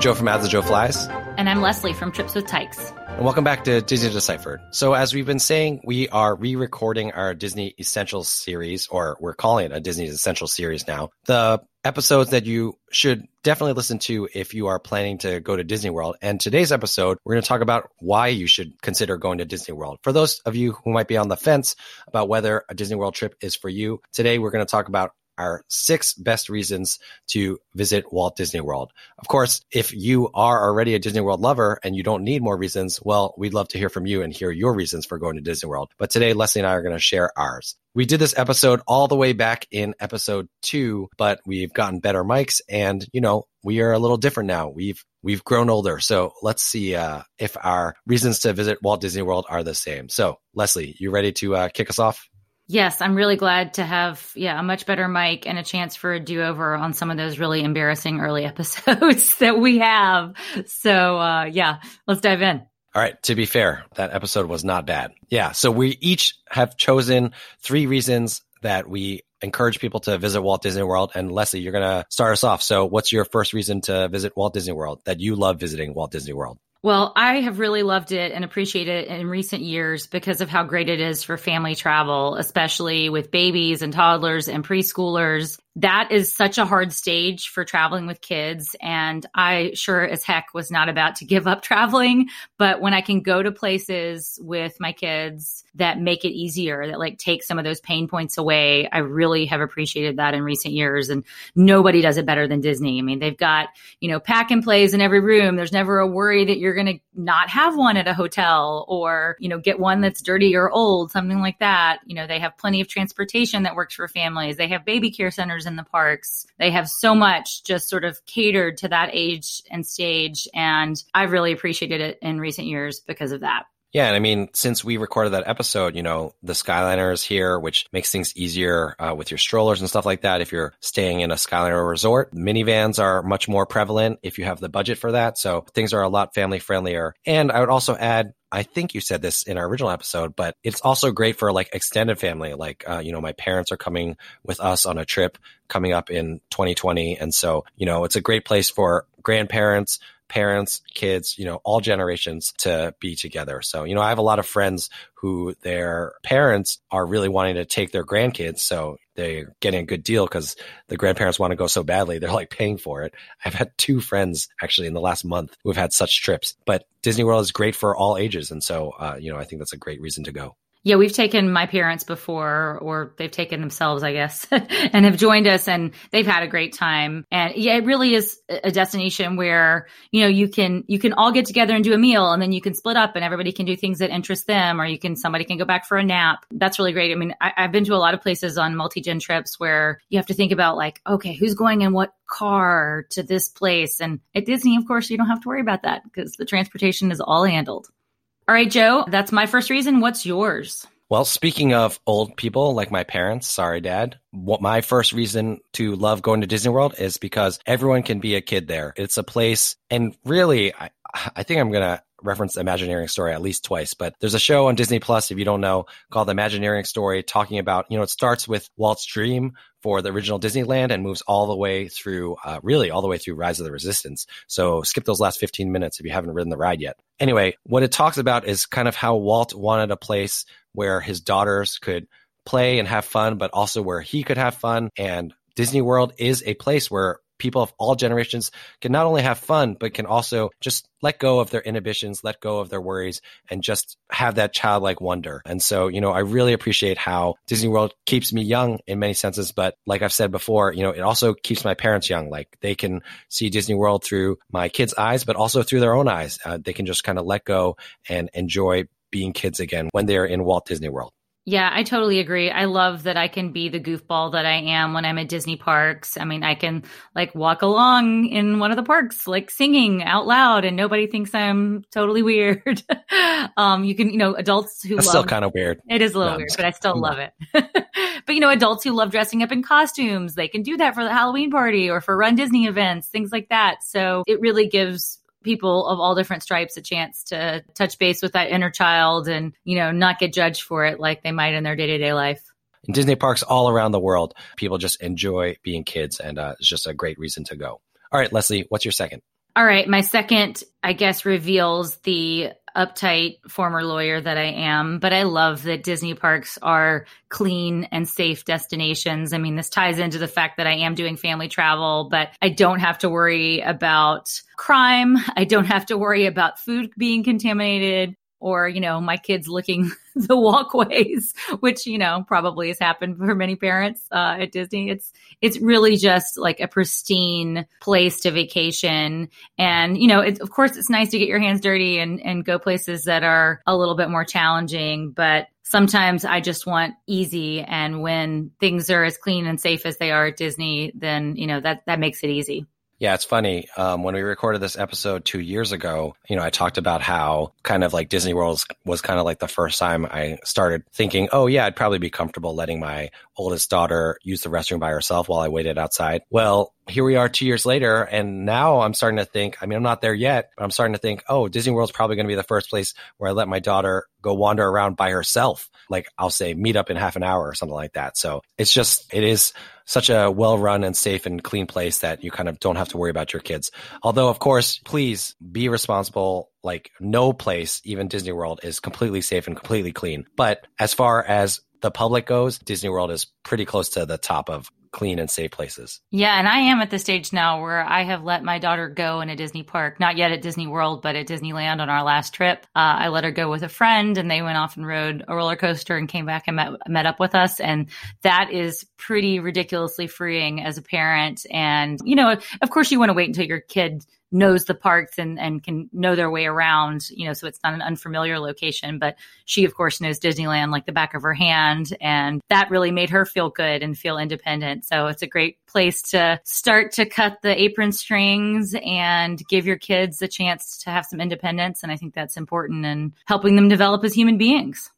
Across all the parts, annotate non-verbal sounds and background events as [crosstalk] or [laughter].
Joe from As the Joe Flies. And I'm Leslie from Trips with Tykes. And welcome back to Disney Deciphered. So as we've been saying, we are re-recording our Disney Essentials series, or we're calling it a Disney Essentials series now. The episodes that you should definitely listen to if you are planning to go to Disney World. And today's episode, we're going to talk about why you should consider going to Disney World. For those of you who might be on the fence about whether a Disney World trip is for you, today we're going to talk about our six best reasons to visit Walt Disney World. Of course, if you are already a Disney World lover and you don't need more reasons, well, we'd love to hear from you and hear your reasons for going to Disney World. But today, Leslie and I are going to share ours. We did this episode all the way back in episode two, but we've gotten better mics and, you know, we are a little different now. We've we've grown older. So let's see uh, if our reasons to visit Walt Disney World are the same. So, Leslie, you ready to uh, kick us off? Yes, I'm really glad to have yeah a much better mic and a chance for a do over on some of those really embarrassing early [laughs] episodes that we have. So uh, yeah, let's dive in. All right. To be fair, that episode was not bad. Yeah. So we each have chosen three reasons that we encourage people to visit Walt Disney World. And Leslie, you're going to start us off. So what's your first reason to visit Walt Disney World that you love visiting Walt Disney World? Well, I have really loved it and appreciated it in recent years because of how great it is for family travel, especially with babies and toddlers and preschoolers that is such a hard stage for traveling with kids. And I sure as heck was not about to give up [laughs] traveling. But when I can go to places with my kids that make it easier, that like take some of those pain points away, I really have appreciated that in recent years. And nobody does it better than Disney. I mean, they've got, you know, pack and plays in every room. There's never a worry that you're going to not have one at a hotel or, you know, get one that's dirty or old, something like that. You know, they have plenty of transportation that works for families. They have baby care centers in the parks. They have so much just sort of catered to that age and stage. And I've really appreciated it in recent years because of that. Yeah, and I mean, since we recorded that episode, you know, the Skyliner is here, which makes things easier uh, with your strollers and stuff like that. If you're staying in a Skyliner resort, minivans are much more prevalent if you have the budget for that. So things are a lot family friendlier. And I would also add, I think you said this in our original episode, but it's also great for like extended family. Like, uh, you know, my parents are coming with us on a trip coming up in 2020. And so, you know, it's a great place for grandparents, parents, kids, you know, all generations to be together. So, you know, I have a lot of friends who their parents are really wanting to take their grandkids. So they're getting a good deal because the grandparents want to go so badly. They're like paying for it. I've had two friends actually in the last month who have had such trips, but Disney World is great for all ages. And so, uh, you know, I think that's a great reason to go. Yeah, we've taken my parents before, or they've taken themselves, I guess, [laughs] and have joined us and they've had a great time. And yeah, it really is a destination where, you know, you can, you can all get together and do a meal and then you can split up and everybody can do things that interest them or you can, somebody can go back for a nap. That's really great. I mean, I, have been to a lot of places on multi-gen trips where you have to think about like, okay, who's going in what car to this place? And at Disney, of course, you don't have to worry about that because the transportation is all handled. All right, Joe, that's my first reason. What's yours? Well, speaking of old people like my parents, sorry, dad, what my first reason to love going to Disney World is because everyone can be a kid there. It's a place, and really, I, I think I'm going to referenced Imagineering Story at least twice, but there's a show on Disney Plus, if you don't know, called The Imagineering Story, talking about, you know, it starts with Walt's dream for the original Disneyland and moves all the way through, uh, really all the way through Rise of the Resistance. So skip those last 15 minutes if you haven't ridden the ride yet. Anyway, what it talks about is kind of how Walt wanted a place where his daughters could play and have fun, but also where he could have fun. And Disney World is a place where people of all generations can not only have fun, but can also just let go of their inhibitions, let go of their worries, and just have that childlike wonder. And so, you know, I really appreciate how Disney World keeps me young in many senses. But like I've said before, you know, it also keeps my parents young. Like they can see Disney World through my kids' eyes, but also through their own eyes. Uh, they can just kind of let go and enjoy being kids again when they're in Walt Disney World. Yeah, I totally agree. I love that I can be the goofball that I am when I'm at Disney parks. I mean, I can like walk along in one of the parks, like singing out loud, and nobody thinks I'm totally [laughs] weird. um, you can, you know, adults who That's love, still kind of weird. It is a little no, weird, but I still love it. [laughs] but you know, adults who love dressing up in costumes, they can do that for the Halloween party or for Run Disney events, things like that. So it really gives people of all different stripes a chance to touch base with that inner child and, you know, not get judged for it like they might in their day to day life. In Disney parks all around the world, people just enjoy being kids, and uh, it's just a great reason to go. All right, Leslie, what's your second? All right, my second, I guess, reveals the uptight former lawyer that I am, but I love that Disney parks are clean and safe destinations. I mean, this ties into the fact that I am doing family travel, but I don't have to worry about crime. I don't have to worry about food being contaminated or, you know, my kids licking [laughs] the walkways, which, you know, probably has happened for many parents uh, at Disney. It's, it's really just like a pristine place to vacation. And, you know, of course, it's nice to get your hands dirty and, and go places that are a little bit more challenging, but sometimes I just want easy. And when things are as clean and safe as they are at Disney, then, you know, that, that makes it easy. Yeah, it's funny. Um, when we recorded this episode two years ago, you know, I talked about how kind of like Disney World was kind of like the first time I started thinking, oh, yeah, I'd probably be comfortable letting my oldest daughter use the restroom by herself while I waited outside. Well, here we are two years later, and now I'm starting to think. I mean, I'm not there yet, but I'm starting to think, oh, Disney World's probably going to be the first place where I let my daughter go wander around by herself. Like I'll say, meet up in half an hour or something like that. So it's just, it is such a well run and safe and clean place that you kind of don't have to worry about your kids. Although, of course, please be responsible. Like no place, even Disney World, is completely safe and completely clean. But as far as the public goes, Disney World is pretty close to the top of clean and safe places. Yeah, and I am at the stage now where I have let my daughter go in a Disney park, not yet at Disney World, but at Disneyland on our last trip. Uh, I let her go with a friend, and they went off and rode a roller coaster and came back and met, met up with us. And that is pretty ridiculously freeing as a parent. And, you know, of course, you want to wait until your kid knows the parks and, and can know their way around, you know, so it's not an unfamiliar location. But she, of course, knows Disneyland like the back of her hand. And that really made her feel good and feel independent. So it's a great place to start to cut the apron strings and give your kids a chance to have some independence. And I think that's important in helping them develop as human beings.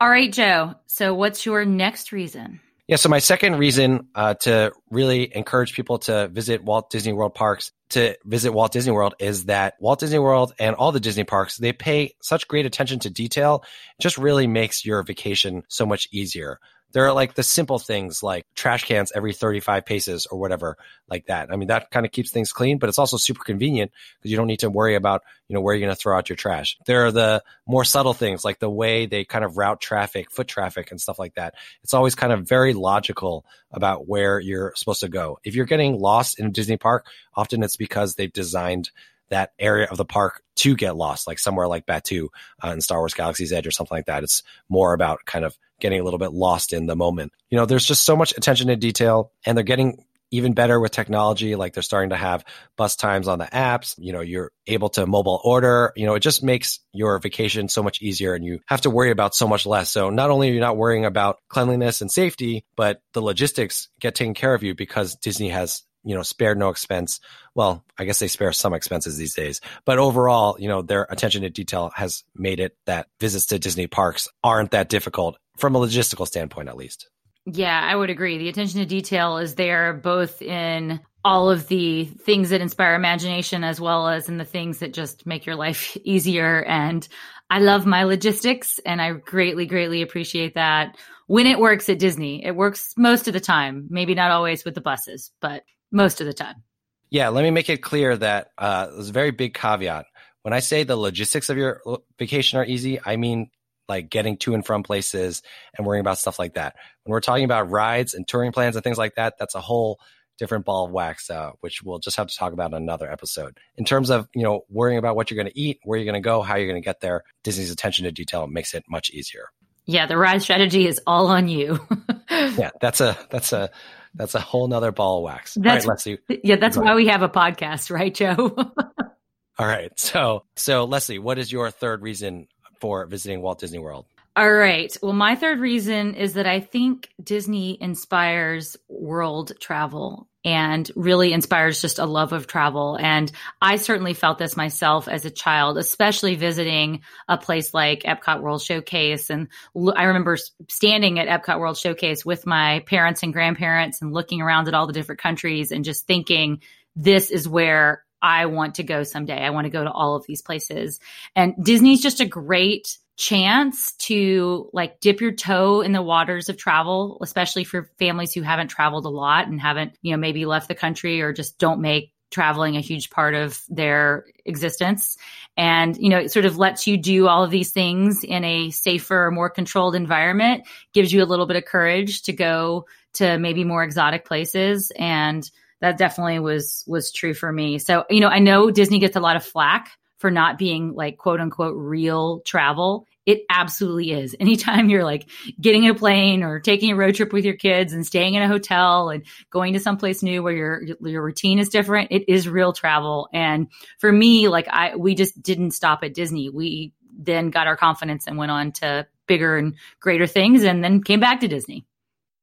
All right, Joe. So what's your next reason? Yeah, so my second reason uh, to really encourage people to visit Walt Disney World parks, to visit Walt Disney World, is that Walt Disney World and all the Disney parks, they pay such great attention to detail. It just really makes your vacation so much easier. There are like the simple things like trash cans every 35 paces or whatever like that. I mean, that kind of keeps things clean, but it's also super convenient because you don't need to worry about, you know, where you're going to throw out your trash. There are the more subtle things like the way they kind of route traffic, foot traffic and stuff like that. It's always kind of very logical about where you're supposed to go. If you're getting lost in a Disney park, often it's because they've designed that area of the park to get lost, like somewhere like Batuu uh, in Star Wars Galaxy's Edge or something like that. It's more about kind of getting a little bit lost in the moment. You know, there's just so much attention to detail and they're getting even better with technology. Like they're starting to have bus times on the apps. You know, you're able to mobile order. You know, it just makes your vacation so much easier and you have to worry about so much less. So not only are you not worrying about cleanliness and safety, but the logistics get taken care of you because Disney has you know, spared no expense. Well, I guess they spare some expenses these days, but overall, you know, their attention to detail has made it that visits to Disney parks aren't that difficult from a logistical standpoint, at least. Yeah, I would agree. The attention to detail is there both in all of the things that inspire imagination as well as in the things that just make your life [laughs] easier. And I love my logistics and I greatly, greatly appreciate that when it works at Disney. It works most of the time, maybe not always with the buses, but most of the time. Yeah, let me make it clear that uh, there's a very big caveat. When I say the logistics of your vacation are easy, I mean like getting to and from places and worrying about stuff like that. When we're talking about rides and touring plans and things like that, that's a whole different ball of wax, uh, which we'll just have to talk about in another episode. In terms of you know worrying about what you're going to eat, where you're going to go, how you're going to get there, Disney's attention to detail makes it much easier. Yeah, the ride strategy is all on you. [laughs] yeah, that's a that's a that's a whole nother ball of wax. That's, all right, Leslie. Yeah, that's why we have a podcast, right, Joe? [laughs] all right. So so Leslie, what is your third reason for visiting Walt Disney World? All right. Well, my third reason is that I think Disney inspires world travel and really inspires just a love of travel. And I certainly felt this myself as a child, especially visiting a place like Epcot World Showcase. And I remember standing at Epcot World Showcase with my parents and grandparents and looking around at all the different countries and just thinking, this is where I want to go someday. I want to go to all of these places. And Disney's just a great chance to like dip your toe in the waters of travel, especially for families who haven't traveled a lot and haven't, you know, maybe left the country or just don't make traveling a huge part of their existence. And, you know, it sort of lets you do all of these things in a safer, more controlled environment, gives you a little bit of courage to go to maybe more exotic places. And that definitely was, was true for me. So, you know, I know Disney gets a lot of flack for not being like quote unquote real travel. It absolutely is. [laughs] Anytime you're like getting a plane or taking a road trip with your kids and staying in a hotel and going to someplace new where your your routine is different, it is real travel. And for me, like I we just didn't stop at Disney. We then got our confidence and went on to bigger and greater things and then came back to Disney.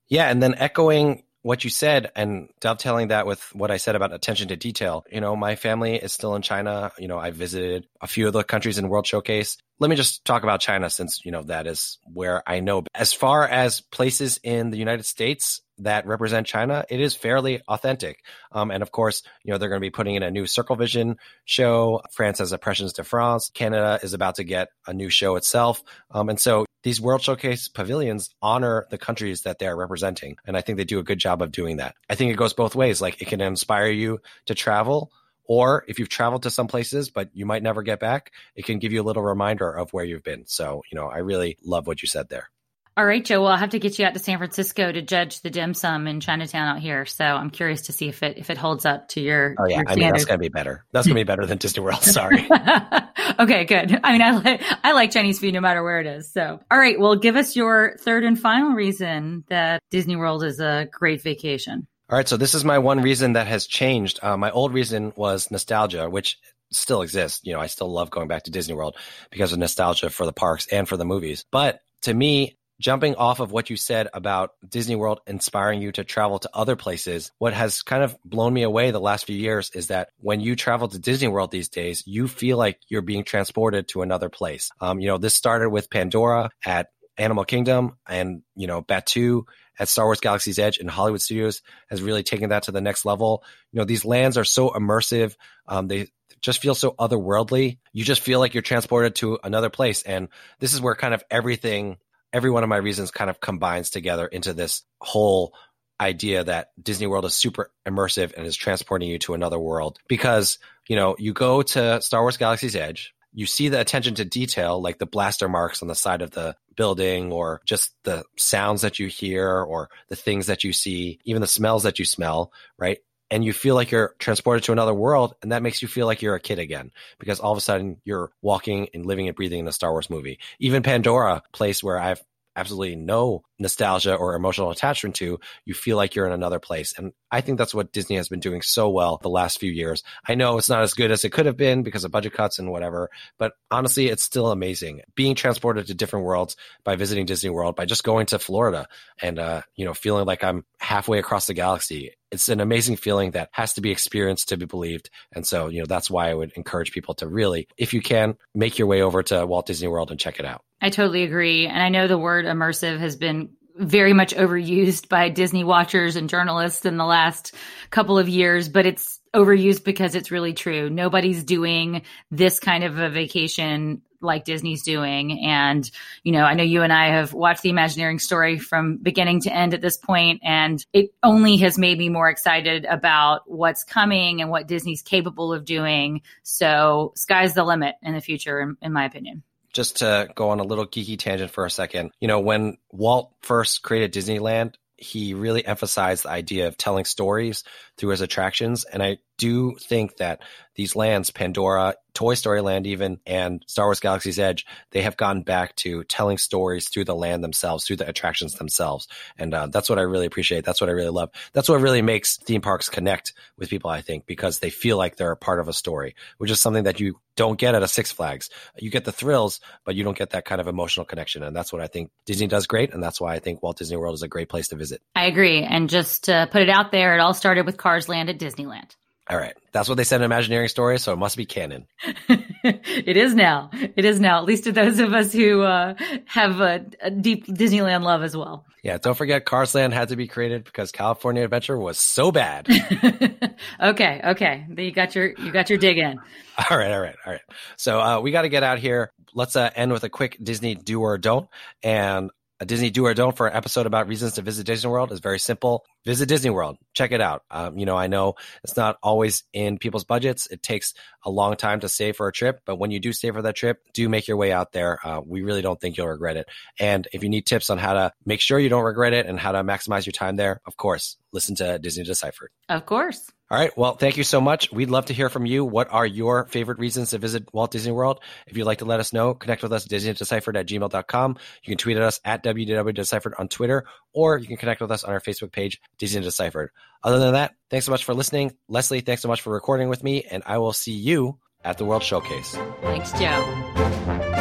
Yeah, and then echoing what you said and dovetailing that with what I said about attention to detail. You know, my family is still in China. You know, I visited a few of the countries in World Showcase. Let me just talk about China since, you know, that is where I know. As far as places in the United States, that represent China, it is fairly authentic. Um, and of course, you know, they're going to be putting in a new Circle Vision show. France has Impressions de France. Canada is about to get a new show itself. Um, and so these World Showcase pavilions honor the countries that they're representing. And I think they do a good job of doing that. I think it goes both ways. Like it can inspire you to travel. Or if you've traveled to some places, but you might never get back, it can give you a little reminder of where you've been. So, you know, I really love what you said there. All right, Joe. Well, I'll have to get you out to San Francisco to judge the dim sum in Chinatown out here. So I'm curious to see if it if it holds up to your. Oh yeah, your I mean that's gonna be better. That's gonna be better than Disney World. Sorry. [laughs] okay, good. I mean, I like I like Chinese food no matter where it is. So, all right. Well, give us your third and final reason that Disney World is a great vacation. All right. So this is my one reason that has changed. Uh, my old reason was nostalgia, which still exists. You know, I still love going back to Disney World because of nostalgia for the parks and for the movies. But to me, jumping off of what you said about Disney World inspiring you to travel to other places, what has kind of blown me away the last few years is that when you travel to Disney World these days, you feel like you're being transported to another place. Um, you know, this started with Pandora at Animal Kingdom and, you know, Batuu at Star Wars Galaxy's Edge and Hollywood Studios has really taken that to the next level. You know, these lands are so immersive. Um, they just feel so otherworldly. You just feel like you're transported to another place. And this is where kind of everything every one of my reasons kind of combines together into this whole idea that Disney World is super immersive and is transporting you to another world because, you know, you go to Star Wars Galaxy's Edge, you see the attention to detail, like the blaster marks on the side of the building or just the sounds that you hear or the things that you see, even the smells that you smell, right? and you feel like you're transported to another world and that makes you feel like you're a kid again because all of a sudden you're walking and living and breathing in a Star Wars movie. Even Pandora, place where I've absolutely no nostalgia or emotional attachment to, you feel like you're in another place. And I think that's what Disney has been doing so well the last few years. I know it's not as good as it could have been because of budget cuts and whatever, but honestly, it's still amazing. Being transported to different worlds by visiting Disney World, by just going to Florida and, uh, you know, feeling like I'm halfway across the galaxy. It's an amazing feeling that has to be experienced to be believed. And so, you know, that's why I would encourage people to really, if you can, make your way over to Walt Disney World and check it out. I totally agree. And I know the word immersive has been very much overused by Disney watchers and journalists in the last couple of years, but it's overused because it's really true. Nobody's doing this kind of a vacation like Disney's doing. And, you know, I know you and I have watched the Imagineering story from beginning to end at this point, and it only has made me more excited about what's coming and what Disney's capable of doing. So, sky's the limit in the future, in, in my opinion just to go on a little geeky tangent for a second, you know, when Walt first created Disneyland, he really emphasized the idea of telling stories through his attractions. And I do think that these lands, Pandora, Toy Story Land, even, and Star Wars Galaxy's Edge, they have gone back to telling stories through the land themselves, through the attractions themselves. And uh, that's what I really appreciate. That's what I really love. That's what really makes theme parks connect with people, I think, because they feel like they're a part of a story, which is something that you don't get at a Six Flags. You get the thrills, but you don't get that kind of emotional connection. And that's what I think Disney does great. And that's why I think Walt Disney World is a great place to visit. I agree. And just to put it out there, it all started with Cars Land at Disneyland. All right. That's what they said in Imagineering Story, so it must be canon. [laughs] it is now. It is now, at least to those of us who uh, have a, a, deep Disneyland love as well. Yeah, don't forget Cars Land had to be created because California Adventure was so bad. [laughs] okay, okay. You got your you got your dig in. [laughs] All right, all right, all right. So uh, we got to get out here. Let's uh, end with a quick Disney do or don't. And a Disney do or don't for an episode about reasons to visit Disney World is very simple. Visit Disney World. Check it out. Um, you know, I know it's not always in people's budgets. It takes a long time to save for a trip, but when you do save for that trip, do make your way out there. Uh, we really don't think you'll regret it. And if you need tips on how to make sure you don't regret it and how to maximize your time there, of course, listen to Disney Deciphered. Of course. All right. Well, thank you so much. We'd love to hear from you. What are your favorite reasons to visit Walt Disney World? If you'd like to let us know, connect with us at DisneyDeciphered at gmail.com. You can tweet at us at WDW on Twitter, or you can connect with us on our Facebook page, Disney Deciphered. Other than that, thanks so much for listening. Leslie, thanks so much for recording with me, and I will see you at the World Showcase. Thanks, Joe.